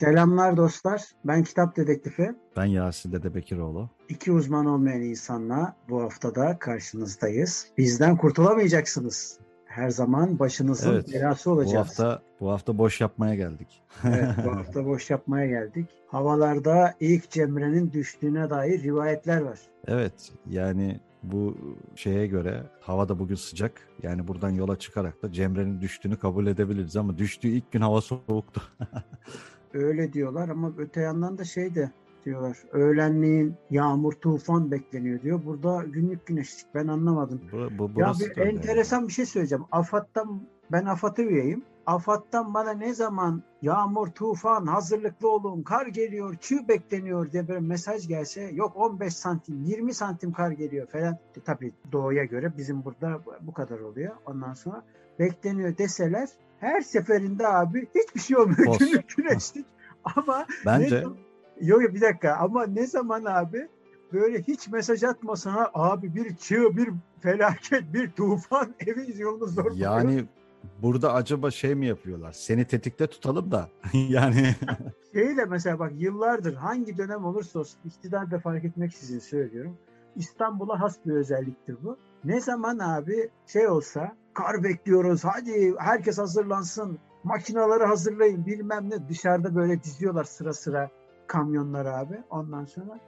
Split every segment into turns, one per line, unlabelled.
Selamlar dostlar. Ben Kitap Dedektifi.
Ben Yasin Dede Bekiroğlu.
İki uzman olmayan insanla bu haftada karşınızdayız. Bizden kurtulamayacaksınız. Her zaman başınızın evet, belası olacağız.
Bu hafta, bu hafta boş yapmaya geldik.
evet, bu hafta boş yapmaya geldik. Havalarda ilk Cemre'nin düştüğüne dair rivayetler var.
Evet, yani bu şeye göre hava da bugün sıcak. Yani buradan yola çıkarak da Cemre'nin düştüğünü kabul edebiliriz ama düştüğü ilk gün hava soğuktu.
Öyle diyorlar ama öte yandan da şey de diyorlar. Öğlenleyin yağmur, tufan bekleniyor diyor. Burada günlük güneşlik. Ben anlamadım. Bu, bu, ya bir enteresan yani. bir şey söyleyeceğim. AFAD'dan ben AFAD'a üyeyim. AFAD'dan bana ne zaman yağmur, tufan, hazırlıklı olun, kar geliyor, çığ bekleniyor diye böyle mesaj gelse yok 15 santim, 20 santim kar geliyor falan. E, tabii doğuya göre bizim burada bu kadar oluyor. Ondan sonra bekleniyor deseler her seferinde abi hiçbir şey olmuyor. Olsun. Günlük güneşlik. Ama
bence
ne, yok bir dakika ama ne zaman abi böyle hiç mesaj atmasana abi bir çığ, bir felaket, bir tufan evi yolunu zor
Yani burada acaba şey mi yapıyorlar? Seni tetikte tutalım da yani.
şey de mesela bak yıllardır hangi dönem olursa olsun iktidar da fark etmeksizin söylüyorum. İstanbul'a has bir özelliktir bu. Ne zaman abi şey olsa kar bekliyoruz. Hadi herkes hazırlansın. Makinaları hazırlayın. Bilmem ne. Dışarıda böyle diziyorlar sıra sıra kamyonlar abi. Ondan sonra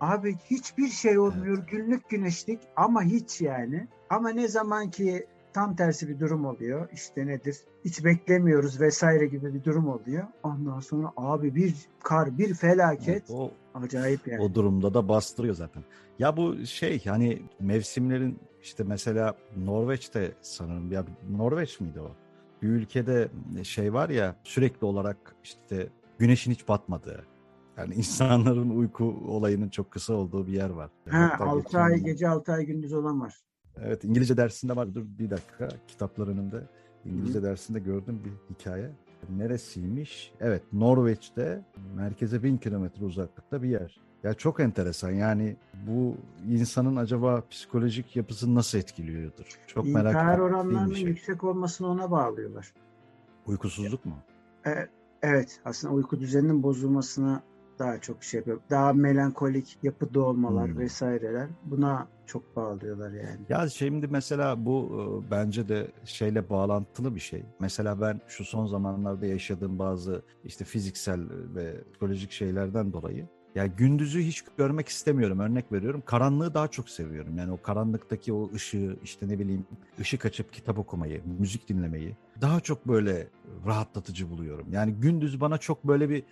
abi hiçbir şey olmuyor. Evet. günlük güneşlik ama hiç yani. Ama ne zaman ki tam tersi bir durum oluyor işte nedir? Hiç beklemiyoruz vesaire gibi bir durum oluyor. Ondan sonra abi bir kar bir felaket. Evet, o, acayip yani.
o durumda da bastırıyor zaten. Ya bu şey hani mevsimlerin işte mesela Norveç'te sanırım ya Norveç miydi o? Bir ülkede şey var ya sürekli olarak işte güneşin hiç batmadığı. Yani insanların uyku olayının çok kısa olduğu bir yer var.
Ha, 6 ay gece 6 ay gündüz olan var.
Evet İngilizce dersinde var. Dur bir dakika kitaplar önümde. İngilizce Hı. dersinde gördüm bir hikaye. Neresiymiş? Evet Norveç'te merkeze bin kilometre uzaklıkta bir yer. Ya çok enteresan yani bu insanın acaba psikolojik yapısını nasıl etkiliyordur? Çok
İntihar merak ettiğim oranlarının şey. yüksek olmasını ona bağlıyorlar.
Uykusuzluk mu?
E, evet aslında uyku düzeninin bozulmasına daha çok şey yapıyor. Daha melankolik yapıda olmalar hmm. vesaireler buna çok bağlıyorlar yani.
Ya şimdi mesela bu e, bence de şeyle bağlantılı bir şey. Mesela ben şu son zamanlarda yaşadığım bazı işte fiziksel ve psikolojik şeylerden dolayı ya gündüzü hiç görmek istemiyorum. Örnek veriyorum. Karanlığı daha çok seviyorum. Yani o karanlıktaki o ışığı işte ne bileyim ışık açıp kitap okumayı, müzik dinlemeyi daha çok böyle rahatlatıcı buluyorum. Yani gündüz bana çok böyle bir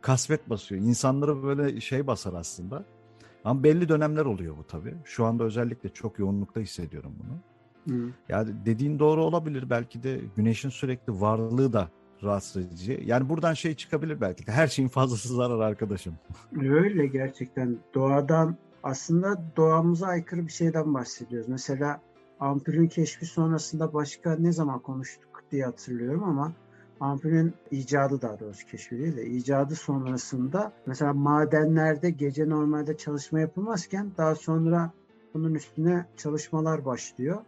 kasvet basıyor. İnsanları böyle şey basar aslında. Ama belli dönemler oluyor bu tabii. Şu anda özellikle çok yoğunlukta hissediyorum bunu. Hı. Yani dediğin doğru olabilir. Belki de güneşin sürekli varlığı da rahatsız edici. Yani buradan şey çıkabilir belki de. Her şeyin fazlası zarar arkadaşım.
Öyle gerçekten. Doğadan aslında doğamıza aykırı bir şeyden bahsediyoruz. Mesela ampulün keşfi sonrasında başka ne zaman konuştuk diye hatırlıyorum ama ampulün icadı daha doğrusu keşfi değil de icadı sonrasında mesela madenlerde gece normalde çalışma yapılmazken daha sonra bunun üstüne çalışmalar başlıyor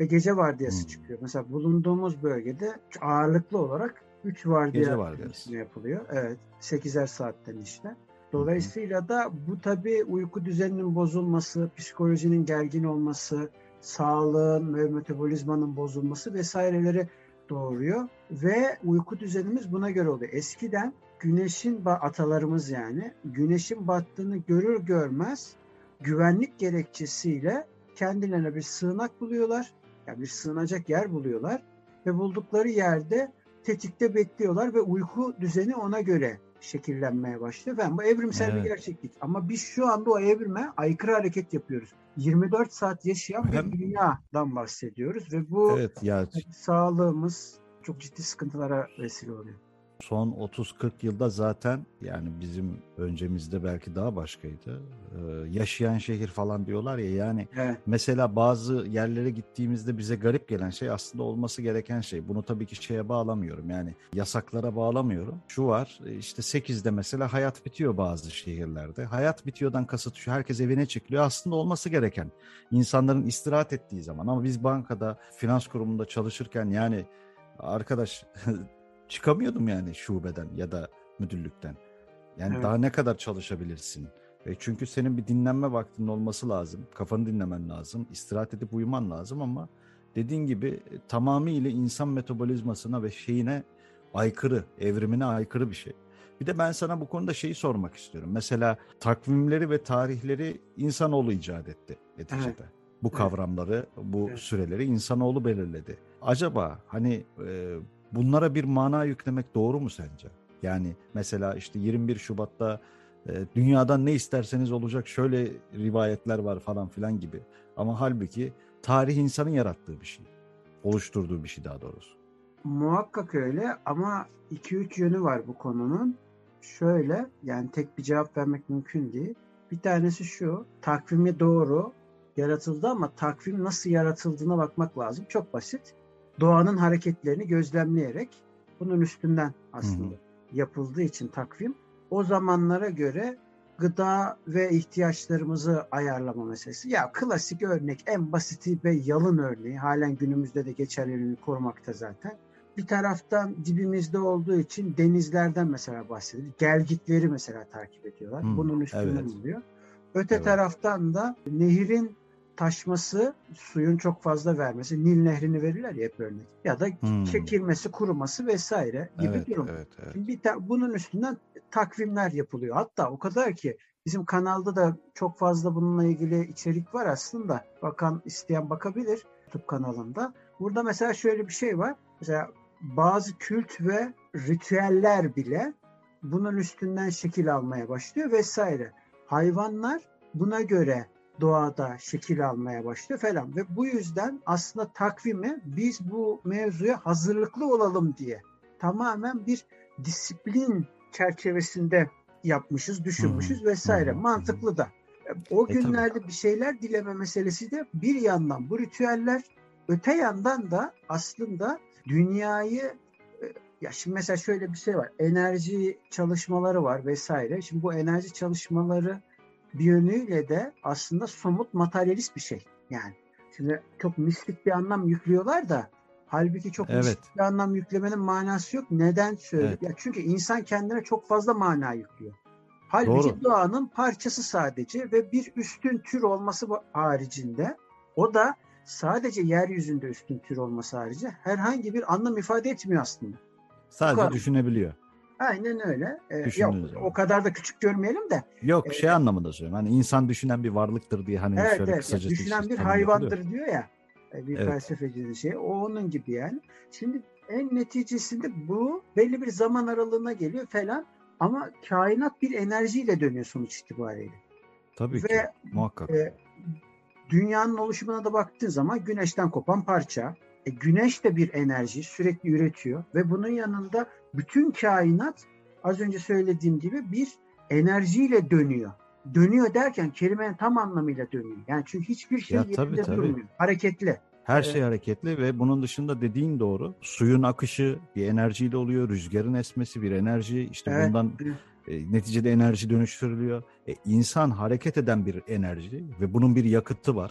ve gece vardiyası hmm. çıkıyor. Mesela bulunduğumuz bölgede ağırlıklı olarak 3 vardiya vardiyası yapılıyor. Evet. 8'er saatten işte. Dolayısıyla da bu tabii uyku düzeninin bozulması, psikolojinin gergin olması, sağlığın ve metabolizmanın bozulması vesaireleri doğuruyor ve uyku düzenimiz buna göre oluyor. Eskiden güneşin atalarımız yani güneşin battığını görür görmez güvenlik gerekçesiyle kendilerine bir sığınak buluyorlar. Yani bir sığınacak yer buluyorlar ve buldukları yerde tetikte bekliyorlar ve uyku düzeni ona göre şekillenmeye başlıyor. Ben bu evrimsel evet. bir gerçeklik. Ama biz şu anda o evrime aykırı hareket yapıyoruz. 24 saat yaşayan bir dünyadan bahsediyoruz ve bu evet, ya... sağlığımız çok ciddi sıkıntılara vesile oluyor
son 30-40 yılda zaten yani bizim öncemizde belki daha başkaydı. Ee, yaşayan şehir falan diyorlar ya yani evet. mesela bazı yerlere gittiğimizde bize garip gelen şey aslında olması gereken şey. Bunu tabii ki şeye bağlamıyorum yani yasaklara bağlamıyorum. Şu var işte 8'de mesela hayat bitiyor bazı şehirlerde. Hayat bitiyordan kasıt şu herkes evine çıkıyor aslında olması gereken. insanların istirahat ettiği zaman ama biz bankada finans kurumunda çalışırken yani arkadaş çıkamıyordum yani şubeden ya da müdürlükten. Yani evet. daha ne kadar çalışabilirsin? E çünkü senin bir dinlenme vaktinin olması lazım. Kafanı dinlemen lazım. istirahat edip uyuman lazım ama dediğin gibi e, tamamıyla insan metabolizmasına ve şeyine aykırı, evrimine aykırı bir şey. Bir de ben sana bu konuda şeyi sormak istiyorum. Mesela takvimleri ve tarihleri insanoğlu icat etti neticede. Evet. Bu kavramları, bu evet. süreleri insanoğlu belirledi. Acaba hani e, bunlara bir mana yüklemek doğru mu sence? Yani mesela işte 21 Şubat'ta e, dünyadan ne isterseniz olacak şöyle rivayetler var falan filan gibi. Ama halbuki tarih insanın yarattığı bir şey. Oluşturduğu bir şey daha doğrusu.
Muhakkak öyle ama 2-3 yönü var bu konunun. Şöyle yani tek bir cevap vermek mümkün değil. Bir tanesi şu takvimi doğru yaratıldı ama takvim nasıl yaratıldığına bakmak lazım. Çok basit doğanın hareketlerini gözlemleyerek bunun üstünden aslında hı. yapıldığı için takvim o zamanlara göre gıda ve ihtiyaçlarımızı ayarlama meselesi. Ya klasik örnek en basiti ve yalın örneği halen günümüzde de geçerliliğini korumakta zaten. Bir taraftan dibimizde olduğu için denizlerden mesela bahsedilir. Gelgitleri mesela takip ediyorlar. Hmm, Bunun üstünden evet. oluyor. Öte evet. taraftan da nehirin taşması, suyun çok fazla vermesi, Nil Nehri'ni verirler ya hep örnek. Ya da hmm. çekilmesi, kuruması vesaire gibi evet, durum. Evet, evet. Bir ta- bunun üstünden takvimler yapılıyor. Hatta o kadar ki bizim kanalda da çok fazla bununla ilgili içerik var aslında. Bakan isteyen bakabilir YouTube kanalında. Burada mesela şöyle bir şey var. Mesela bazı kült ve ritüeller bile bunun üstünden şekil almaya başlıyor vesaire. Hayvanlar buna göre doğada şekil almaya başlıyor falan. Ve bu yüzden aslında takvimi biz bu mevzuya hazırlıklı olalım diye tamamen bir disiplin çerçevesinde yapmışız, düşünmüşüz hmm. vesaire. Hmm. Mantıklı da. O e, günlerde tabii. bir şeyler dileme meselesi de bir yandan bu ritüeller öte yandan da aslında dünyayı e, ya şimdi mesela şöyle bir şey var. Enerji çalışmaları var vesaire. Şimdi bu enerji çalışmaları bir yönüyle de aslında somut materyalist bir şey. Yani şimdi çok mistik bir anlam yüklüyorlar da halbuki çok evet. mistik bir anlam yüklemenin manası yok. Neden söylüyor? Evet. Ya çünkü insan kendine çok fazla mana yüklüyor. Halbuki Doğru. doğanın parçası sadece ve bir üstün tür olması haricinde o da sadece yeryüzünde üstün tür olması harici herhangi bir anlam ifade etmiyor aslında.
Sadece düşünebiliyor.
Aynen öyle. Ee, yok o kadar da küçük görmeyelim de.
Yok ee, şey anlamında söylüyorum. Hani insan düşünen bir varlıktır diye hani
evet, şöyle evet, kısaca düşünen bir hayvandır yapılıyor. diyor ya. E, bir evet. felsefeci şey. O onun gibi yani. Şimdi en neticesinde bu belli bir zaman aralığına geliyor falan ama kainat bir enerjiyle dönüyor sonuç itibariyle.
Tabii Ve, ki muhakkak. E,
dünyanın oluşumuna da baktığın zaman güneşten kopan parça, e, güneş de bir enerji sürekli üretiyor ve bunun yanında bütün kainat az önce söylediğim gibi bir enerjiyle dönüyor. Dönüyor derken kelimenin tam anlamıyla dönüyor. Yani çünkü hiçbir şey ya, yerinde tabii, tabii. durmuyor. Hareketli.
Her şey hareketli ve bunun dışında dediğin doğru. Suyun akışı bir enerjiyle oluyor. Rüzgarın esmesi bir enerji. İşte evet. bundan e, neticede enerji dönüştürülüyor. E, insan hareket eden bir enerji ve bunun bir yakıtı var.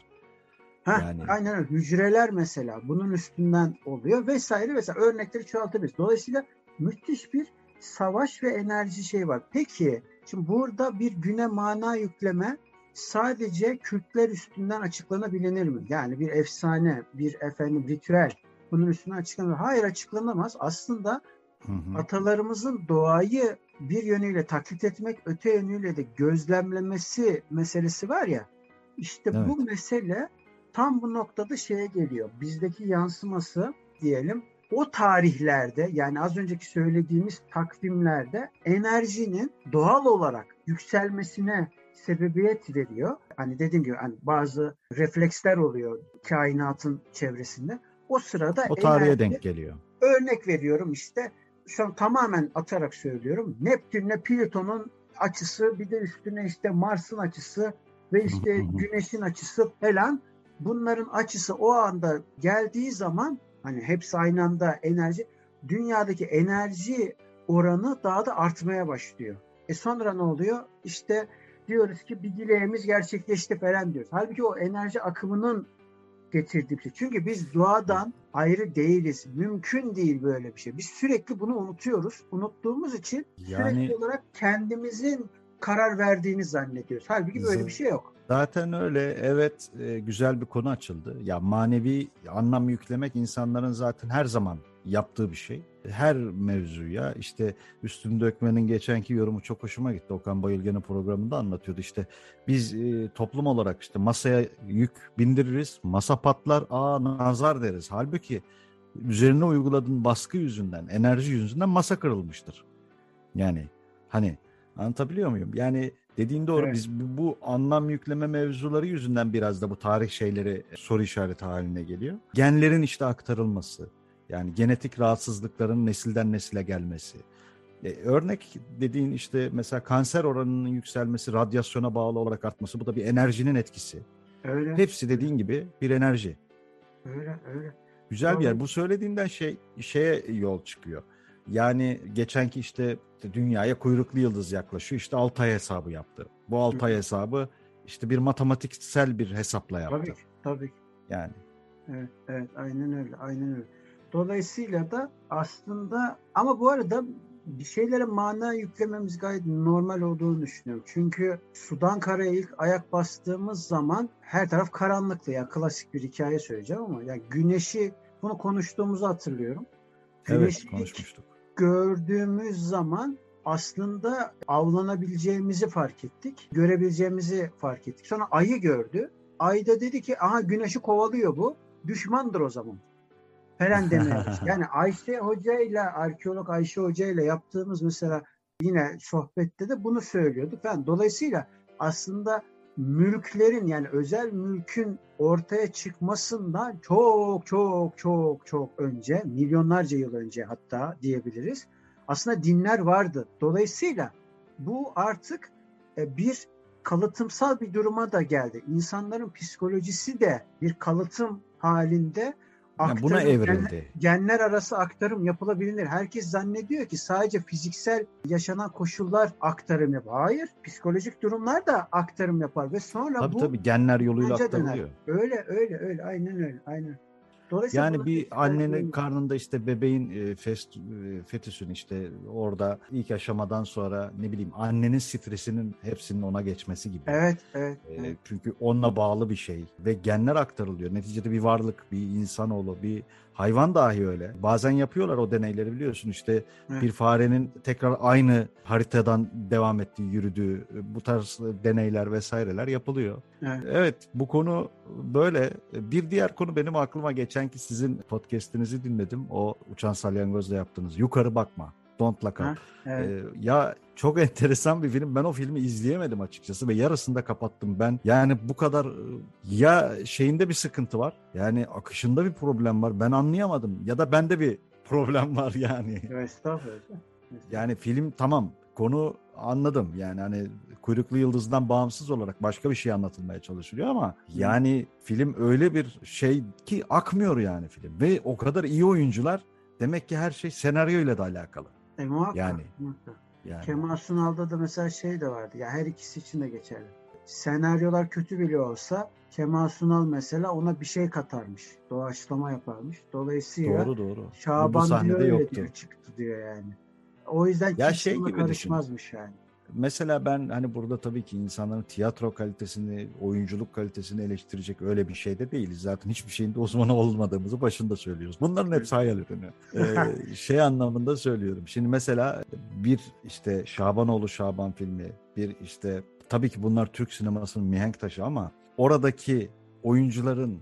Heh, yani... Aynen öyle. Hücreler mesela bunun üstünden oluyor vesaire vesaire. Örnekleri çoğaltabiliriz. Dolayısıyla müthiş bir savaş ve enerji şey var. Peki şimdi burada bir güne mana yükleme sadece Kürtler üstünden açıklanabilir mi? Yani bir efsane, bir efendim ritüel bunun üstünden açıklanır. Hayır açıklanamaz. Aslında hı hı. atalarımızın doğayı bir yönüyle taklit etmek, öte yönüyle de gözlemlemesi meselesi var ya. İşte evet. bu mesele tam bu noktada şeye geliyor. Bizdeki yansıması diyelim o tarihlerde yani az önceki söylediğimiz takvimlerde enerjinin doğal olarak yükselmesine sebebiyet veriyor. Hani dediğim gibi hani bazı refleksler oluyor kainatın çevresinde. O sırada
o tarihe
enerji,
denk geliyor.
Örnek veriyorum işte şu an tamamen atarak söylüyorum. Neptünle Plüton'un açısı bir de üstüne işte Mars'ın açısı ve işte Güneş'in açısı falan bunların açısı o anda geldiği zaman hani hepsi aynı anda enerji dünyadaki enerji oranı daha da artmaya başlıyor. E sonra ne oluyor? İşte diyoruz ki bir dileğimiz gerçekleşti falan diyoruz. Halbuki o enerji akımının getirdiği bir şey. Çünkü biz doğadan ayrı değiliz. Mümkün değil böyle bir şey. Biz sürekli bunu unutuyoruz. Unuttuğumuz için yani, sürekli olarak kendimizin karar verdiğini zannediyoruz. Halbuki böyle bir şey yok.
Zaten öyle evet e, güzel bir konu açıldı. Ya manevi anlam yüklemek insanların zaten her zaman yaptığı bir şey. Her mevzuya işte üstünü dökmenin geçenki yorumu çok hoşuma gitti. Okan Bayılgen'in programında anlatıyordu işte biz e, toplum olarak işte masaya yük bindiririz, masa patlar, aa nazar deriz. Halbuki üzerine uyguladığın baskı yüzünden, enerji yüzünden masa kırılmıştır. Yani hani anlatabiliyor muyum? Yani Dediğin doğru. Evet. Biz bu anlam yükleme mevzuları yüzünden biraz da bu tarih şeyleri soru işareti haline geliyor. Genlerin işte aktarılması, yani genetik rahatsızlıkların nesilden nesile gelmesi. E, örnek dediğin işte mesela kanser oranının yükselmesi, radyasyona bağlı olarak artması bu da bir enerjinin etkisi. Öyle. Hepsi dediğin gibi bir enerji.
Öyle, öyle.
Güzel bir yer. Bu söylediğinden şey şeye yol çıkıyor. Yani geçenki işte dünyaya kuyruklu yıldız yaklaşıyor. İşte Altay hesabı yaptı. Bu Altay hesabı işte bir matematiksel bir hesapla yaptı.
Tabii ki, tabii ki.
Yani.
Evet, evet, aynen öyle, aynen öyle. Dolayısıyla da aslında ama bu arada bir şeylere mana yüklememiz gayet normal olduğunu düşünüyorum. Çünkü sudan karaya ilk ayak bastığımız zaman her taraf karanlıktı. Ya klasik bir hikaye söyleyeceğim ama ya güneşi bunu konuştuğumuzu hatırlıyorum.
Güneşi evet, konuşmuştuk.
Gördüğümüz zaman aslında avlanabileceğimizi fark ettik. Görebileceğimizi fark ettik. Sonra ayı gördü. Ay da dedi ki aha güneşi kovalıyor bu. Düşmandır o zaman falan demeye Yani Ayşe Hoca ile arkeolog Ayşe Hoca ile yaptığımız mesela yine sohbette de bunu söylüyordu falan. Dolayısıyla aslında mülklerin yani özel mülkün ortaya çıkmasından çok çok çok çok önce milyonlarca yıl önce hatta diyebiliriz. Aslında dinler vardı. Dolayısıyla bu artık e, bir kalıtımsal bir duruma da geldi. İnsanların psikolojisi de bir kalıtım halinde
aktarım, buna evrildi.
Genler, genler arası aktarım yapılabilir. Herkes zannediyor ki sadece fiziksel yaşanan koşullar aktarım yapar. Hayır, psikolojik durumlar da aktarım yapar ve sonra
tabii,
bu
tabii genler yoluyla aktarılıyor. Döner.
Öyle öyle öyle aynen öyle aynen.
Yani bir annenin karnında işte bebeğin e, fest, e, fetüsün işte orada ilk aşamadan sonra ne bileyim annenin stresinin hepsinin ona geçmesi gibi.
Evet, evet.
E,
evet.
Çünkü onunla bağlı bir şey ve genler aktarılıyor. Neticede bir varlık, bir insanoğlu, bir Hayvan dahi öyle. Bazen yapıyorlar o deneyleri biliyorsun işte evet. bir farenin tekrar aynı haritadan devam ettiği, yürüdüğü bu tarz deneyler vesaireler yapılıyor. Evet. evet bu konu böyle. Bir diğer konu benim aklıma geçen ki sizin podcast'inizi dinledim. O Uçan Salyangoz'da yaptığınız Yukarı Bakma. Don't Look Up. Ha, evet. ee, ya çok enteresan bir film. Ben o filmi izleyemedim açıkçası ve yarısında kapattım ben. Yani bu kadar ya şeyinde bir sıkıntı var. Yani akışında bir problem var. Ben anlayamadım. Ya da bende bir problem var yani.
Estağfurullah.
Yani film tamam konu anladım. Yani hani kuyruklu yıldızdan bağımsız olarak başka bir şey anlatılmaya çalışılıyor ama yani film öyle bir şey ki akmıyor yani film ve o kadar iyi oyuncular demek ki her şey senaryo ile de alakalı.
E, muhakkak, yani, muhakkak. Yani. Kemal Sunal'da da mesela şey de vardı. Ya her ikisi için de geçerli. Senaryolar kötü bile olsa Kemal Sunal mesela ona bir şey katarmış. Doğaçlama yaparmış. Dolayısıyla
doğru, doğru.
Şaban diyor öyle yoktu. diyor çıktı diyor yani. O yüzden ya şey gibi karışmazmış düşün. yani
mesela ben hani burada tabii ki insanların tiyatro kalitesini, oyunculuk kalitesini eleştirecek öyle bir şey de değiliz. Zaten hiçbir şeyin de uzmanı olmadığımızı başında söylüyoruz. Bunların hepsi hayal ürünü. Ee, şey anlamında söylüyorum. Şimdi mesela bir işte Şabanoğlu Şaban filmi, bir işte tabii ki bunlar Türk sinemasının mihenk taşı ama oradaki oyuncuların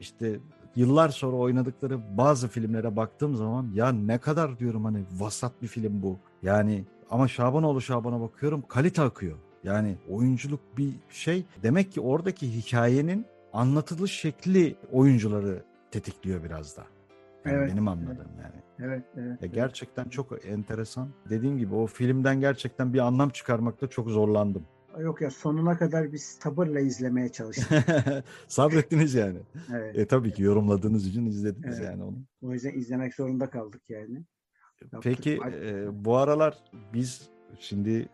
işte yıllar sonra oynadıkları bazı filmlere baktığım zaman ya ne kadar diyorum hani vasat bir film bu. Yani ama Şabanoğlu Şaban'a bakıyorum kalite akıyor. Yani oyunculuk bir şey. Demek ki oradaki hikayenin anlatılış şekli oyuncuları tetikliyor biraz da. Yani
Evet,
benim anladığım yani.
Evet, evet.
Ya gerçekten çok enteresan. Dediğim gibi o filmden gerçekten bir anlam çıkarmakta çok zorlandım.
Yok ya sonuna kadar biz sabırla izlemeye çalıştık.
Sabrettiniz yani.
Evet.
E tabii ki yorumladığınız için izlediniz
Evet.
yani onu.
O yüzden izlemek zorunda kaldık yani. Yaptık.
Peki e, bu aralar biz şimdi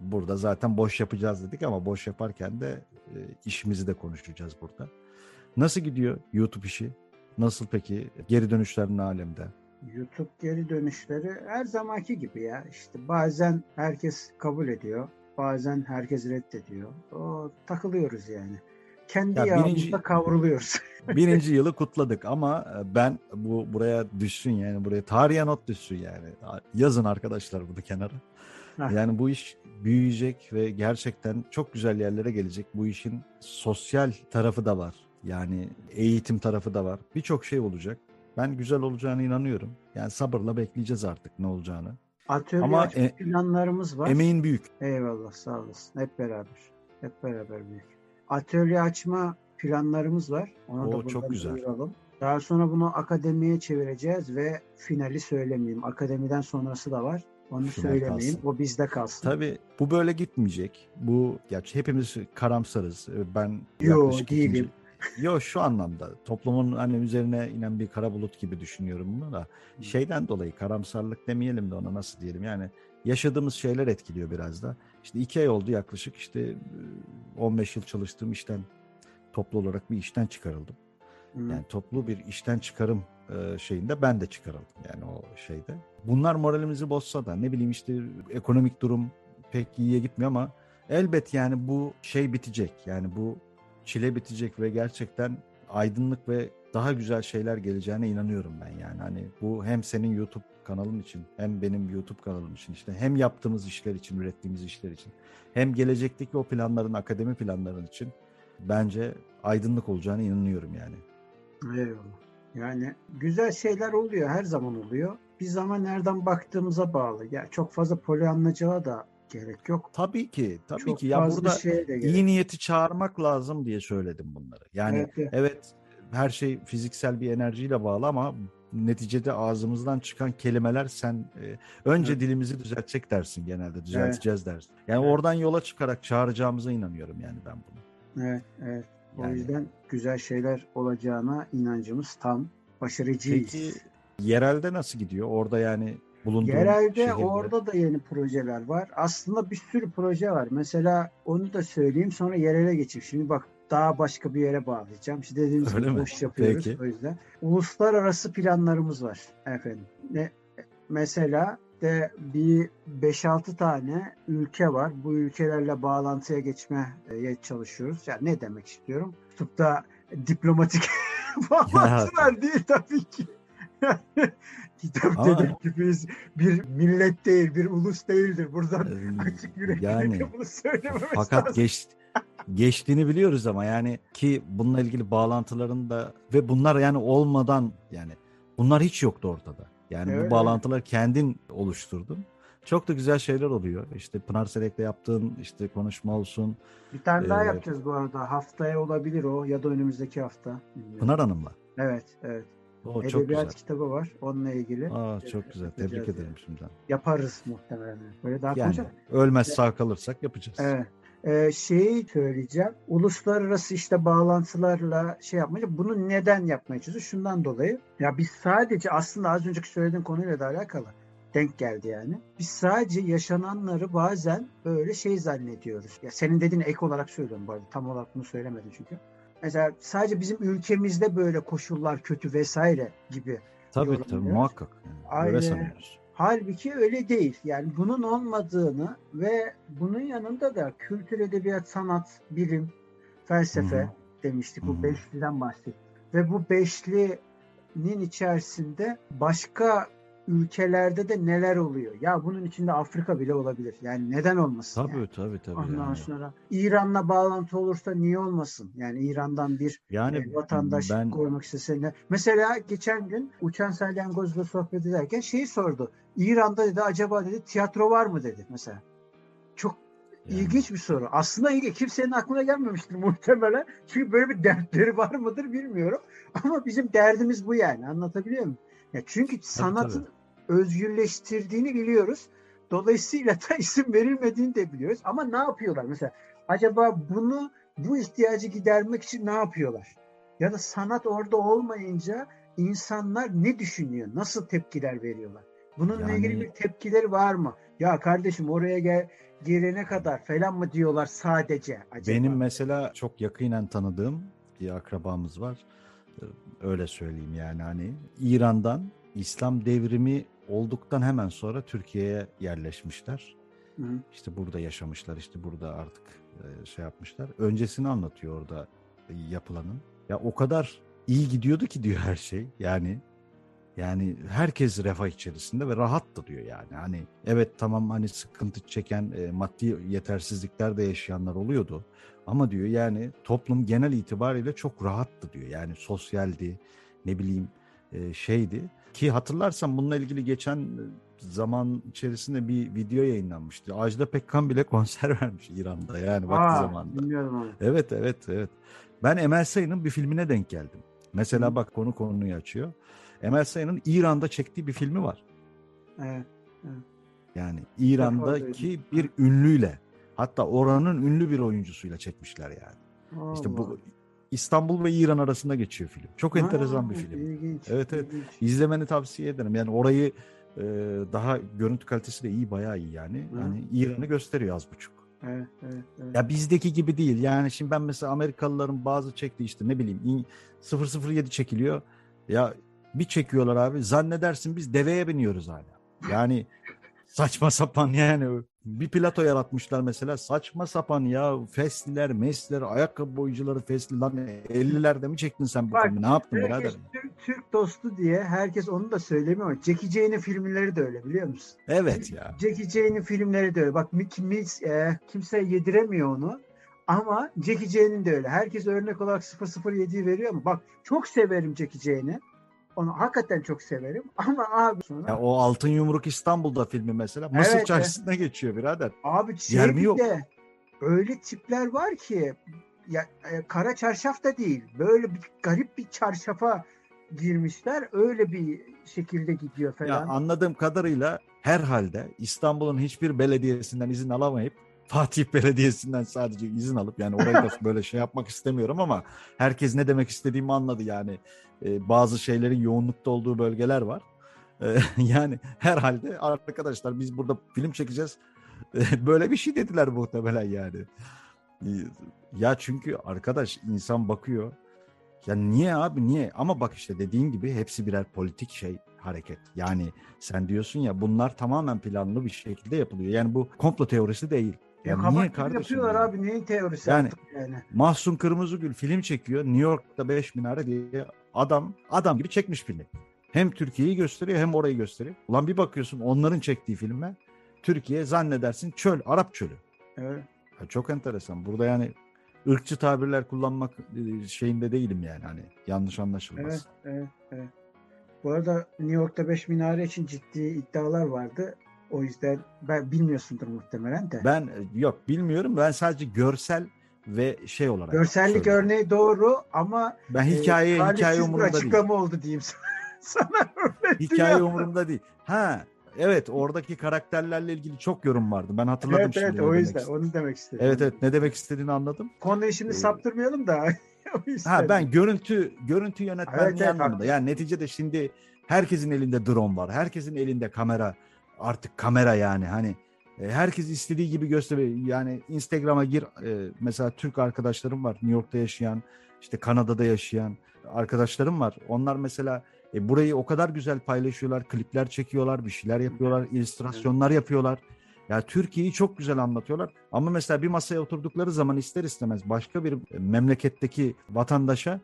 burada zaten boş yapacağız dedik ama boş yaparken de e, işimizi de konuşacağız burada. Nasıl gidiyor YouTube işi? Nasıl peki? Geri dönüşler ne alemde?
YouTube geri dönüşleri her zamanki gibi ya. İşte bazen herkes kabul ediyor. Bazen herkes reddediyor. O takılıyoruz yani. Kendi
Ya
yağımızda
birinci-
kavruluyoruz.
Birinci yılı kutladık ama e, ben bu buraya düşsün yani buraya tarihe not düşsün yani. Yazın arkadaşlar bunu kenara. Yani bu iş büyüyecek ve gerçekten çok güzel yerlere gelecek. Bu işin sosyal tarafı da var. Yani eğitim tarafı da var. Birçok şey olacak. Ben güzel olacağına inanıyorum. Yani sabırla bekleyeceğiz artık ne olacağını.
Atölye
Ama e-
planlarımız var.
Emeğin büyük.
Eyvallah sağ olasın. Hep beraber. Hep beraber büyük. Atölye açma planlarımız var. Onu
Oo,
da
çok güzel.
duyuralım. Daha sonra bunu akademiye çevireceğiz ve finali söylemeyeyim. Akademiden sonrası da var. Onu
Final
söylemeyeyim.
kalsın.
O bizde kalsın.
Tabii bu böyle gitmeyecek. Bu gerçi hepimiz karamsarız. Ben
Yo, değilim.
ikinci... Yo şu anlamda toplumun hani üzerine inen bir kara bulut gibi düşünüyorum bunu da. Şeyden dolayı karamsarlık demeyelim de ona nasıl diyelim yani yaşadığımız şeyler etkiliyor biraz da. İşte iki ay oldu yaklaşık işte e, 15 yıl çalıştığım işten toplu olarak bir işten çıkarıldım.
Hı.
Yani toplu bir işten çıkarım e, şeyinde ben de çıkarıldım yani o şeyde. Bunlar moralimizi bozsa da ne bileyim işte ekonomik durum pek iyiye gitmiyor ama elbet yani bu şey bitecek. Yani bu çile bitecek ve gerçekten aydınlık ve daha güzel şeyler geleceğine inanıyorum ben yani. Hani bu hem senin YouTube kanalın için hem benim YouTube kanalım için işte hem yaptığımız işler için, ürettiğimiz işler için hem gelecekteki o planların, akademi planların için bence aydınlık olacağına inanıyorum yani.
Eyvallah. Yani güzel şeyler oluyor. Her zaman oluyor. Bir zaman nereden baktığımıza bağlı. Ya çok fazla polyanlacılığa da gerek yok.
Tabii ki, tabii
çok
ki. Ya burada iyi niyeti çağırmak lazım diye söyledim bunları. Yani
Evet, evet.
evet her şey fiziksel bir enerjiyle bağlı ama neticede ağzımızdan çıkan kelimeler sen e, önce
Evet.
dilimizi düzeltecek dersin genelde düzelteceğiz dersin. Yani
Evet.
oradan yola çıkarak çağıracağımıza inanıyorum yani ben bunu.
Evet, evet. O
Yani-
yüzden güzel şeyler olacağına inancımız tam. Başarıcıyız.
Peki yerelde nasıl gidiyor? Orada yani bulunduğun
Yerelde
şehirde.
orada da yeni projeler var. Aslında bir sürü proje var. Mesela onu da söyleyeyim sonra yerele geçeyim. Şimdi bak daha başka bir yere bağlayacağım. İşte dediğimiz
Öyle
gibi
mi?
boş yapıyoruz
Peki.
o yüzden. Uluslararası planlarımız var efendim. Ne, mesela de bir 5-6 tane ülke var. Bu ülkelerle bağlantıya geçmeye çalışıyoruz. Yani ne demek istiyorum? Tutup da diplomatik bağlantılar değil tabii ki.
Ama-
dedik ki biz bir millet değil, bir ulus değildir. Buradan
Ee,
açık yürekli
yani
bunu söylememiz
Fakat
lazım.
geç, geçtiğini biliyoruz ama yani ki bununla ilgili bağlantıların da ve bunlar yani olmadan yani bunlar hiç yoktu ortada. Yani
Evet,
bu bağlantılar kendin oluşturdun. Çok da güzel şeyler oluyor. İşte Pınar Selek'le yaptığın işte konuşma olsun.
Bir tane daha
Ee,
yapacağız bu arada. Haftaya olabilir o ya da önümüzdeki hafta. Bilmiyorum.
Pınar Hanım'la.
Evet, evet.
O çok
Edebiyat
güzel.
kitabı var. Onunla ilgili.
Aa, çok güzel. Tebrik
Yapacağız
ederim
yani.
şimdiden.
Yaparız muhtemelen. Böyle daha
Yani ölmez sağ kalırsak yapacağız.
Evet. Ee, şeyi söyleyeceğim. Uluslararası işte bağlantılarla şey yapmayacak. Bunu neden yapmaya çalışıyoruz? Şundan dolayı. Ya biz sadece aslında az önceki söylediğin konuyla da alakalı. Denk geldi yani. Biz sadece yaşananları bazen böyle şey zannediyoruz. Ya senin dediğin ek olarak söylüyorum bu arada. Tam olarak bunu söylemedim çünkü. Mesela sadece bizim ülkemizde böyle koşullar kötü vesaire gibi.
tabii tabii muhakkak. Yani. Öyle sanıyoruz.
Halbuki öyle değil. Yani bunun olmadığını ve bunun yanında da kültür, edebiyat, sanat, bilim, felsefe
Hı hı.
demiştik. Bu
hı.
beşliden bahsettik. Ve bu beşlinin içerisinde başka ülkelerde de neler oluyor. Ya bunun içinde Afrika bile olabilir. Yani neden olmasın?
Tabii
yani.
tabii tabii.
Ondan
yani.
sonra İran'la bağlantı olursa niye olmasın? Yani İran'dan bir
Yani
e, vatandaş
ben
koymak istese ne? Mesela geçen gün Uçan Salyangoz'la sohbet ederken şeyi sordu. İran'da dedi acaba dedi tiyatro var mı dedi mesela. Çok
yani-
ilginç bir soru. Aslında ilginç. Kimsenin aklına gelmemiştir muhtemelen. Çünkü böyle bir dertleri var mıdır bilmiyorum. Ama bizim derdimiz bu yani. Anlatabiliyor muyum? Ya çünkü sanatın özgürleştirdiğini biliyoruz. Dolayısıyla da isim verilmediğini de biliyoruz. Ama ne yapıyorlar? Mesela acaba bunu bu ihtiyacı gidermek için ne yapıyorlar? Ya da sanat orada olmayınca insanlar ne düşünüyor? Nasıl tepkiler veriyorlar? Bununla
Yani-
ilgili bir tepkileri var mı? Ya kardeşim oraya gel gelene kadar falan mı diyorlar sadece acaba?
Benim mesela çok yakinen tanıdığım bir akrabamız var. Öyle söyleyeyim yani hani İran'dan İslam devrimi olduktan hemen sonra Türkiye'ye yerleşmişler.
Hı.
İşte burada yaşamışlar, işte burada artık e, şey yapmışlar. Öncesini anlatıyor orada yapılanın. Ya o kadar iyi gidiyordu ki diyor her şey. Yani yani herkes refah içerisinde ve rahattı diyor yani. Hani evet tamam hani sıkıntı çeken e, maddi yetersizlikler de yaşayanlar oluyordu. Ama diyor yani toplum genel itibariyle çok rahattı diyor. Yani sosyaldi, ne bileyim e, şeydi. Ki hatırlarsan bununla ilgili geçen e, zaman içerisinde bir video yayınlanmıştı. Ajda Pekkan bile konser vermiş İran'da yani vakti
Aa,
zamanında.
Bilmiyorum.
Evet evet evet. Ben Emel Sayın'ın bir filmine denk geldim. Mesela bak konu konuyu açıyor. Emel Sayın'ın İran'da çektiği bir filmi var.
Evet.
Yani
duydum.
İran'daki bir ünlüyle hatta oranın ünlü bir oyuncusuyla çekmişler yani. İşte
Allah.
bu İstanbul ve İran arasında geçiyor film. Çok enteresan bir
Aa,
film.
İlginç.
Evet, evet.
ilginç.
İzlemeni tavsiye ederim. Yani orayı e, daha görüntü kalitesi de iyi bayağı iyi yani.
Hı.
Yani İran'ı gösteriyor az buçuk.
Evet, evet, evet.
Ya bizdeki gibi değil. Yani şimdi ben mesela Amerikalıların bazı çektiği işte ne bileyim in- 007 çekiliyor. Ya bir çekiyorlar abi. Zannedersin biz deveye biniyoruz hala. Yani saçma sapan yani. Bir plato yaratmışlar mesela. Saçma sapan ya. Fesliler, mesler, ayakkabı boyucuları fesli. Lan 50'lerde mi çektin sen bu
Bak,
filmi? Ne yaptın
Herkes
birader?
Türk, Türk dostu diye herkes onu da söylemiyor Jackie Chan'in filmleri de öyle biliyor musun?
Evet ya.
Jackie Chan'in filmleri de öyle. Bak Mickey e, kimse yediremiyor onu. Ama Jackie Chan'in de öyle. Herkes örnek olarak 007'yi veriyor ama bak çok severim Jackie Chan'i. Onu hakikaten çok severim. Ama abi sonra
Ya o Altın Yumruk İstanbul'da filmi mesela Mısır
Evet,
çarşısında geçiyor birader.
Abi
Yer
şey
mi yok?
de öyle tipler var ki ya e, kara çarşaf da değil. Böyle bir garip bir çarşafa girmişler. Öyle bir şekilde gidiyor falan.
Ya anladığım kadarıyla herhalde İstanbul'un hiçbir belediyesinden izin alamayıp Fatih Belediyesi'nden sadece izin alıp yani orayı da böyle şey yapmak istemiyorum ama herkes ne demek istediğimi anladı yani Ee, bazı şeylerin yoğunlukta olduğu bölgeler var. Ee, yani herhalde arkadaşlar biz burada film çekeceğiz böyle bir şey dediler muhtemelen yani. Ya çünkü arkadaş insan bakıyor ya niye abi niye? Ama bak işte dediğin gibi hepsi birer politik şey hareket. Yani sen diyorsun ya bunlar tamamen planlı bir şekilde yapılıyor. Yani bu komplo teorisi değil.
ya
Ya
kabak
niye kardeşim?
yapıyorlar
ya?
abi. Neyin teorisi
Yani-
yani.
Mahsun Kırmızıgül film çekiyor. New York'ta 5 minare diye adam adam gibi çekmiş filmi. Hem Türkiye'yi gösteriyor hem orayı gösteriyor. Ulan bir bakıyorsun onların çektiği filme Türkiye zannedersin çöl, Arap çölü.
Evet.
Ya çok enteresan. Burada yani ırkçı tabirler kullanmak e, şeyinde değilim yani hani yanlış anlaşılmaz.
Evet, evet, evet. Bu arada New York'ta 5 minare için ciddi iddialar vardı. O yüzden ben bilmiyorsundur muhtemelen de.
Ben e, yok bilmiyorum. Ben sadece görsel ve şey olarak
Görsellik
söylüyorum.
örneği doğru ama
Ben
e,
hikaye
talihsiz
hikaye
bir
umurumda değil.
açıklama oldu diyeyim sana. sana
Hikaye
diyor.
umurumda değil. Ha evet oradaki karakterlerle ilgili çok yorum vardı. Ben hatırladım
Evet
şimdi.
evet o yüzden
istediğini.
onu demek istedim.
Evet evet ne demek istediğini anladım.
Konuyu şimdi
Ee,
saptırmayalım da.
Ha ben görüntü görüntü yönetmenliği
Evet, evet,
anlamında. Yani neticede şimdi herkesin elinde drone var. Herkesin elinde kamera. Artık kamera yani hani e, herkes istediği gibi gösteriyor. Yani Instagram'a gir e, mesela Türk arkadaşlarım var New York'ta yaşayan, işte Kanada'da yaşayan arkadaşlarım var. Onlar mesela e, burayı o kadar güzel paylaşıyorlar, klipler çekiyorlar, bir şeyler yapıyorlar, illüstrasyonlar yapıyorlar. Ya Türkiye'yi çok güzel anlatıyorlar. Ama mesela bir masaya oturdukları zaman ister istemez başka bir memleketteki vatandaşa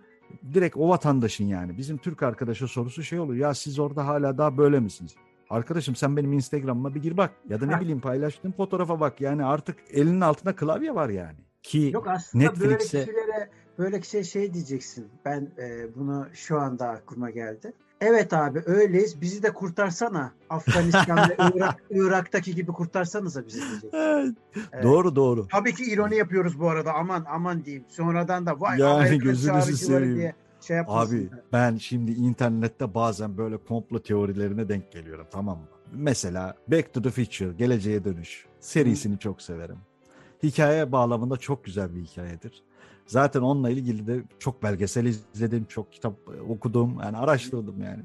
direkt o vatandaşın yani bizim Türk arkadaşa sorusu şey oluyor. Ya siz orada hala daha böyle misiniz? Arkadaşım sen benim Instagram'ıma bir gir bak. Ya da ne bileyim paylaştığım fotoğrafa bak. Yani artık elinin altında klavye var yani. Ki
Yok aslında böyle
Netflix'e-
kişilere böyle kişiye şey diyeceksin. Ben e, bunu şu anda aklıma geldi. Evet abi öyleyiz. Bizi de kurtarsana. Afganistan'da Irak, Irak'taki gibi kurtarsanıza bizi diyeceksin.
Evet. Doğru doğru.
Tabii ki ironi yapıyoruz bu arada. Aman aman diyeyim. Sonradan da vay
Yani gözünüzü seveyim.
diye şey yapmasın.
Abi ben şimdi internette bazen böyle komplo teorilerine denk geliyorum tamam mı? Mesela Back to the Future, Geleceğe Dönüş serisini çok severim. Hikaye bağlamında çok güzel bir hikayedir. Zaten onunla ilgili de çok belgesel izledim, çok kitap okudum, yani araştırdım yani.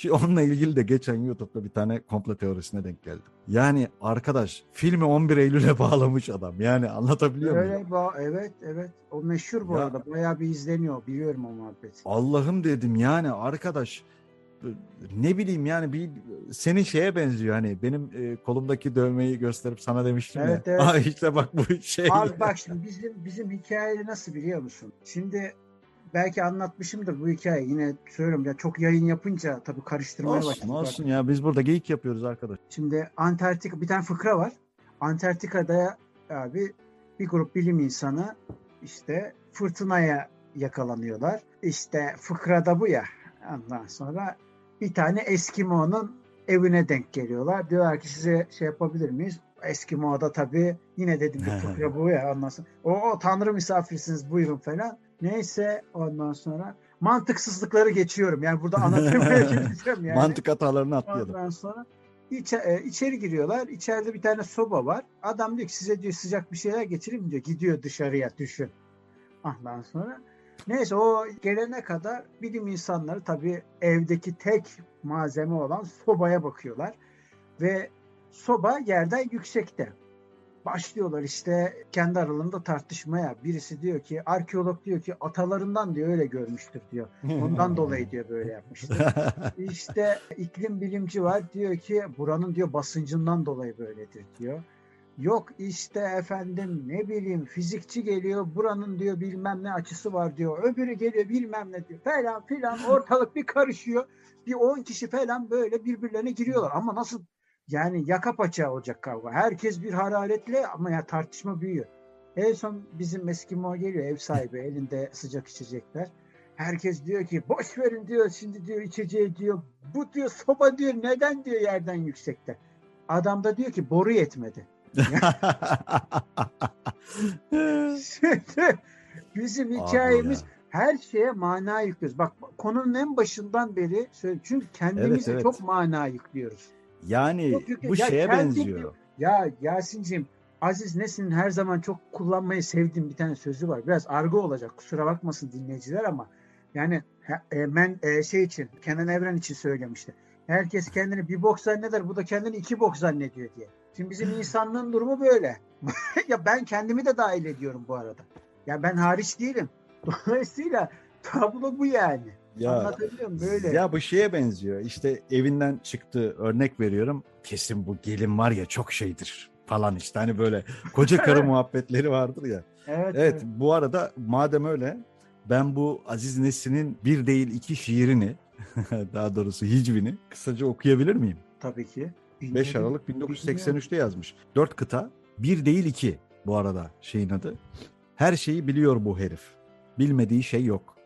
Şimdi onunla ilgili de geçen YouTube'da bir tane komplo teorisine denk geldim. Yani arkadaş filmi 11 Eylül'e bağlamış adam. Yani anlatabiliyor muyum?
Öyle bu, evet evet. O meşhur bu
Ya-
arada. Bayağı bir izleniyor. Biliyorum o muhabbeti.
Allah'ım dedim yani arkadaş ne bileyim yani bir senin şeye benziyor hani benim e, kolumdaki dövmeyi gösterip sana demiştim
Evet,
ya.
evet.
Aa, işte bak bu şey.
Abi bak şimdi bizim bizim hikaye nasıl biliyor musun? Şimdi belki anlatmışımdır bu hikaye. Yine söylüyorum ya çok yayın yapınca tabii karıştırmaya
olsun
başladık.
olsun ya biz burada geyik yapıyoruz arkadaş.
Şimdi Antarktika bir tane fıkra var. Antarktika'da abi bir grup bilim insanı işte fırtınaya yakalanıyorlar. İşte fıkrada bu ya. Ondan sonra bir tane Eskimo'nun evine denk geliyorlar. Diyorlar ki size şey yapabilir miyiz? Eskimo da tabii yine dedim bir fıkra bu ya. Sonra o, o tanrı misafirsiniz buyurun falan. Neyse ondan sonra mantıksızlıkları geçiyorum. Yani burada anlatmaya çalışacağım yani.
Mantık hatalarını atlayalım.
Ondan sonra içe, e, içeri giriyorlar. İçeride bir tane soba var. Adam diyor ki size diyor sıcak bir şeyler getireyim mi?" diyor. Gidiyor dışarıya düşün. Ondan sonra neyse o gelene kadar bilim insanları tabii evdeki tek malzeme olan sobaya bakıyorlar. Ve soba yerden yüksekte. Başlıyorlar işte kendi aralarında tartışmaya. Birisi diyor ki arkeolog diyor ki atalarından diyor öyle görmüştür diyor. Ondan dolayı diyor böyle yapmıştır. İşte iklim bilimci var diyor ki buranın diyor basıncından dolayı böyledir diyor. Yok işte efendim ne bileyim fizikçi geliyor buranın diyor bilmem ne açısı var diyor. Öbürü geliyor bilmem ne diyor falan filan ortalık bir karışıyor. Bir 10 kişi falan böyle birbirlerine giriyorlar ama nasıl yani yaka paça olacak kavga. Herkes bir hararetle ama ya tartışma büyüyor. En son bizim Eskimo geliyor ev sahibi elinde sıcak içecekler. Herkes diyor ki boş verin diyor şimdi diyor içeceği diyor. Bu diyor soba diyor neden diyor yerden yüksekte. Adam da diyor ki boru yetmedi. Şimdi bizim hikayemiz her şeye mana yüklüyoruz. Bak konunun en başından beri söyle çünkü kendimize
Evet, evet.
çok mana yüklüyoruz.
Yani
Yok, yok,
bu
ya
şeye benziyor.
Ya Yasin'cim Aziz Nesin'in her zaman çok kullanmayı sevdiğim bir tane sözü var. Biraz argo olacak kusura bakmasın dinleyiciler ama yani e, ben e, şey için Kenan Evren için söylemişti. Herkes kendini bir bok zanneder bu da kendini iki bok zannediyor diye. Şimdi bizim insanlığın durumu böyle. ya ben kendimi de dahil ediyorum bu arada. Ya ben hariç değilim. Dolayısıyla tablo bu yani.
Ya,
Anlatabiliyor muyum? Böyle.
ya bu şeye benziyor. İşte evinden çıktı örnek veriyorum. Kesin bu gelin var ya çok şeydir falan işte hani böyle koca karı muhabbetleri vardır ya.
evet,
Evet bu arada madem öyle ben bu Aziz Nesin'in bir değil iki şiirini daha doğrusu hicvini kısaca okuyabilir miyim?
Tabii ki.
5 Aralık 1983'te yazmış. 4 kıta bir değil iki bu arada şeyin adı. Her şeyi biliyor bu herif. Bilmediği şey yok.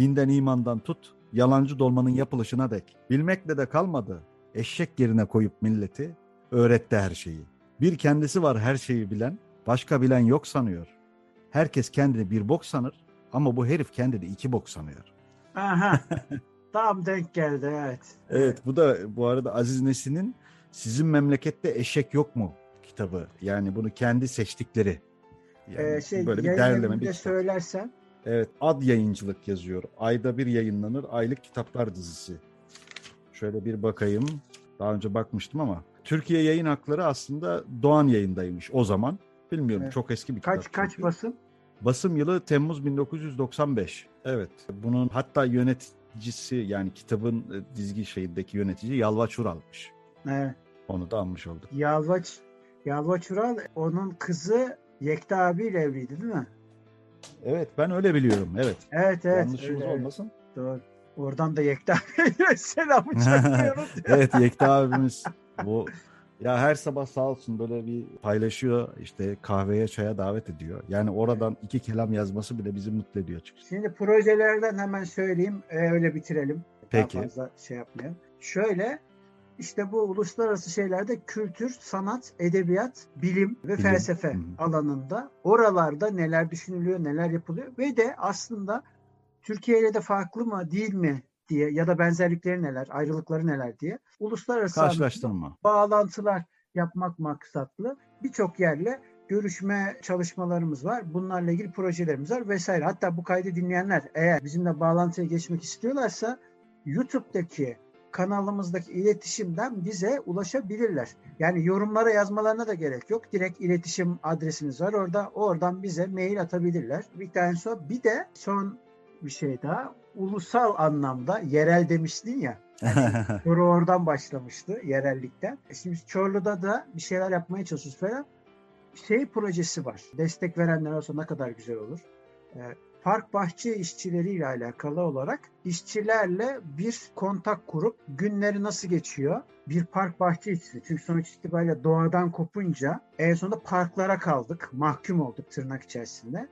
Dinden imandan tut yalancı dolmanın yapılışına dek. Bilmekle de kalmadı. Eşek yerine koyup milleti öğretti her şeyi. Bir kendisi var her şeyi bilen, başka bilen yok sanıyor. Herkes kendini bir bok sanır ama bu herif kendini iki bok sanıyor.
Aha. Tam denk geldi evet.
Evet bu da bu arada Aziz Nesin'in Sizin Memlekette Eşek Yok mu kitabı. Yani bunu kendi seçtikleri. Yani
Ee, şey
böyle bir derleme bir
söylersen
Evet ad yayıncılık yazıyor. Ayda bir yayınlanır aylık kitaplar dizisi. Şöyle bir bakayım. Daha önce bakmıştım ama. Türkiye yayın hakları aslında Doğan yayındaymış o zaman. Bilmiyorum
Evet.
çok eski bir kitap.
kaç kaç basım?
Basım yılı Temmuz 1995. Evet. Bunun hatta yöneticisi yani kitabın e, dizgi şeyindeki yönetici Yalvaç Ural'mış.
Evet.
Onu da almış olduk.
Yalvaç Yalvaç Ural onun kızı Yekta abiyle evliydi değil mi?
Evet ben öyle biliyorum. Evet.
Evet evet.
Yanlışımız
öyle, evet.
olmasın.
Doğru. Oradan da Yekta selamı çakıyorum.
evet Yekta abimiz bu ya her sabah sağ olsun böyle bir paylaşıyor işte kahveye çaya davet ediyor. Yani oradan iki kelam yazması bile bizi mutlu ediyor açıkçası.
Şimdi projelerden hemen söyleyeyim. e, öyle bitirelim.
Peki.
Daha fazla şey yapmayalım. Şöyle işte bu uluslararası şeylerde kültür, sanat, edebiyat, bilim ve
Bilim.
felsefe
hı.
alanında oralarda neler düşünülüyor, neler yapılıyor ve de aslında Türkiye ile de farklı mı değil mi diye ya da benzerlikleri neler, ayrılıkları neler diye uluslararası
Karşılaştırma.
bağlantılar yapmak maksatlı birçok yerle görüşme çalışmalarımız var. Bunlarla ilgili projelerimiz var vesaire. Hatta bu kaydı dinleyenler eğer bizimle bağlantıya geçmek istiyorlarsa YouTube'daki kanalımızdaki iletişimden bize ulaşabilirler. Yani yorumlara yazmalarına da gerek yok. Direkt iletişim adresimiz var orada. Oradan bize mail atabilirler. Bir tane son. Bir de son bir şey daha. Ulusal anlamda yerel demiştin ya. Soru oradan başlamıştı yerellikten. E Şimdi Çorlu'da da bir şeyler yapmaya çalışıyoruz falan. Şey projesi var. Destek verenler olsa ne kadar güzel olur. Ee, park bahçe işçileriyle alakalı olarak işçilerle bir kontak kurup günleri nasıl geçiyor? Bir park bahçe işçisi. Çünkü sonuç itibariyle doğadan kopunca en sonunda parklara kaldık. Mahkum olduk tırnak içerisinde.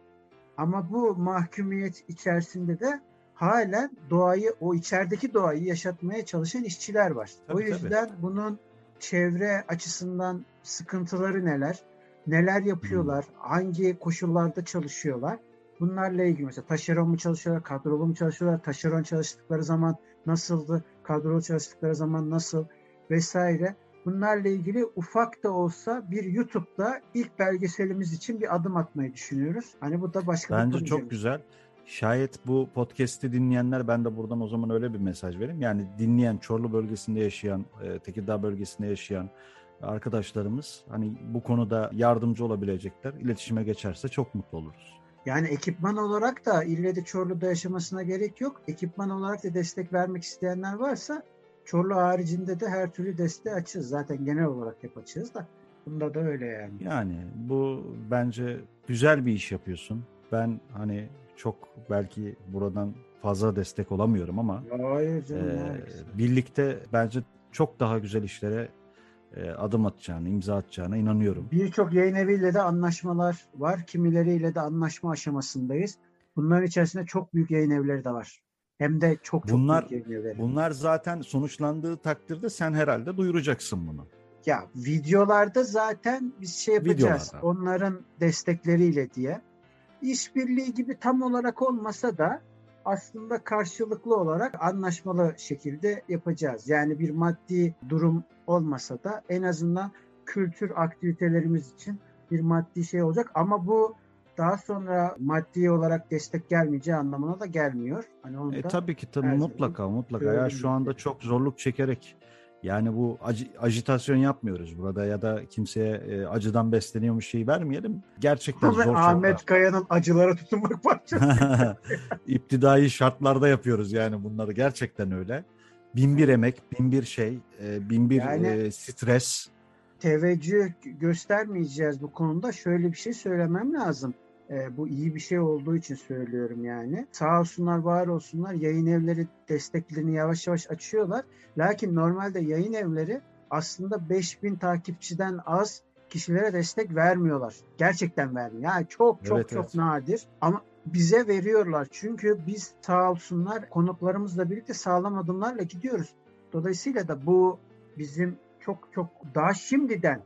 Ama bu mahkumiyet içerisinde de halen doğayı, o içerideki doğayı yaşatmaya çalışan işçiler var.
Tabii,
o
tabii.
yüzden bunun çevre açısından sıkıntıları neler, neler yapıyorlar, hangi koşullarda çalışıyorlar. Bunlarla ilgili mesela taşeron mu çalışıyorlar, kadrolu mu çalışıyorlar, taşeron çalıştıkları zaman nasıldı, kadrolu çalıştıkları zaman nasıl vesaire. Bunlarla ilgili ufak da olsa bir YouTube'da ilk belgeselimiz için bir adım atmayı düşünüyoruz. Hani bu da başka bir
Bence
projemiz.
çok güzel. Şayet bu podcast'i dinleyenler ben de buradan o zaman öyle bir mesaj vereyim. Yani dinleyen Çorlu bölgesinde yaşayan, e, Tekirdağ bölgesinde yaşayan arkadaşlarımız hani bu konuda yardımcı olabilecekler. İletişime geçerse çok mutlu oluruz.
Yani ekipman olarak da ille de Çorlu'da yaşamasına gerek yok. Ekipman olarak da destek vermek isteyenler varsa Çorlu haricinde de her türlü desteği açığız. Zaten genel olarak hep açığız da. Bunda da öyle yani.
Yani bu bence güzel bir iş yapıyorsun. Ben hani çok belki buradan fazla destek olamıyorum ama
Hayır canım. Hayır.
birlikte bence çok daha güzel işlere e, adım atacağını, imza atacağına inanıyorum.
Birçok yayın eviyle de anlaşmalar var. Kimileriyle de anlaşma aşamasındayız. Bunların içerisinde çok büyük yayın evleri de var. Hem de çok çok
Bunlar-
büyük yayın evleri.
Bunlar zaten sonuçlandığı takdirde sen herhalde duyuracaksın bunu.
Ya videolarda zaten biz şey yapacağız.
Videolarda.
Onların destekleriyle diye. İşbirliği gibi tam olarak olmasa da aslında karşılıklı olarak anlaşmalı şekilde yapacağız. Yani bir maddi durum olmasa da en azından kültür aktivitelerimiz için bir maddi şey olacak ama bu daha sonra maddi olarak destek gelmeyeceği anlamına da gelmiyor. Hani onu
E
da
tabii ki tabii mutlaka mutlaka. Ya şu anda çok zorluk çekerek yani bu acı- ajitasyon yapmıyoruz burada ya da kimseye e, acıdan besleniyormuş şeyi vermeyelim. Gerçekten zor
Ahmet
şartlar.
Kaya'nın acılara tutunmak parçası.
İptidai şartlarda yapıyoruz yani bunları gerçekten öyle. Bin bir emek, bin bir şey, e, bin bir
Yani-
e, stres.
teveccüh göstermeyeceğiz bu konuda. Şöyle bir şey söylemem lazım. Ee, bu iyi bir şey olduğu için söylüyorum yani. Sağ olsunlar, var olsunlar. Yayın evleri desteklerini yavaş yavaş açıyorlar. Lakin normalde yayın evleri aslında 5000 takipçiden az kişilere destek vermiyorlar. Gerçekten vermiyor. Yani çok çok
Evet,
çok
evet.
nadir. Ama bize veriyorlar. Çünkü biz sağ olsunlar konuklarımızla birlikte sağlam adımlarla gidiyoruz. Dolayısıyla da bu bizim çok çok daha şimdiden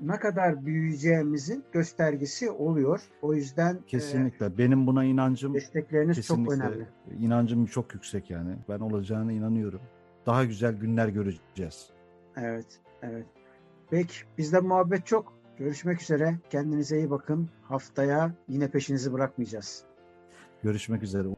ne kadar büyüyeceğimizin göstergesi oluyor. O yüzden e,
Kesinlikle. Benim buna inancım
destekleriniz çok önemli.
inancım çok yüksek yani. Ben olacağına inanıyorum. Daha güzel günler göreceğiz.
Evet, evet. Peki bizde muhabbet çok. Görüşmek üzere. Kendinize iyi bakın. Haftaya yine peşinizi bırakmayacağız.
Görüşmek üzere.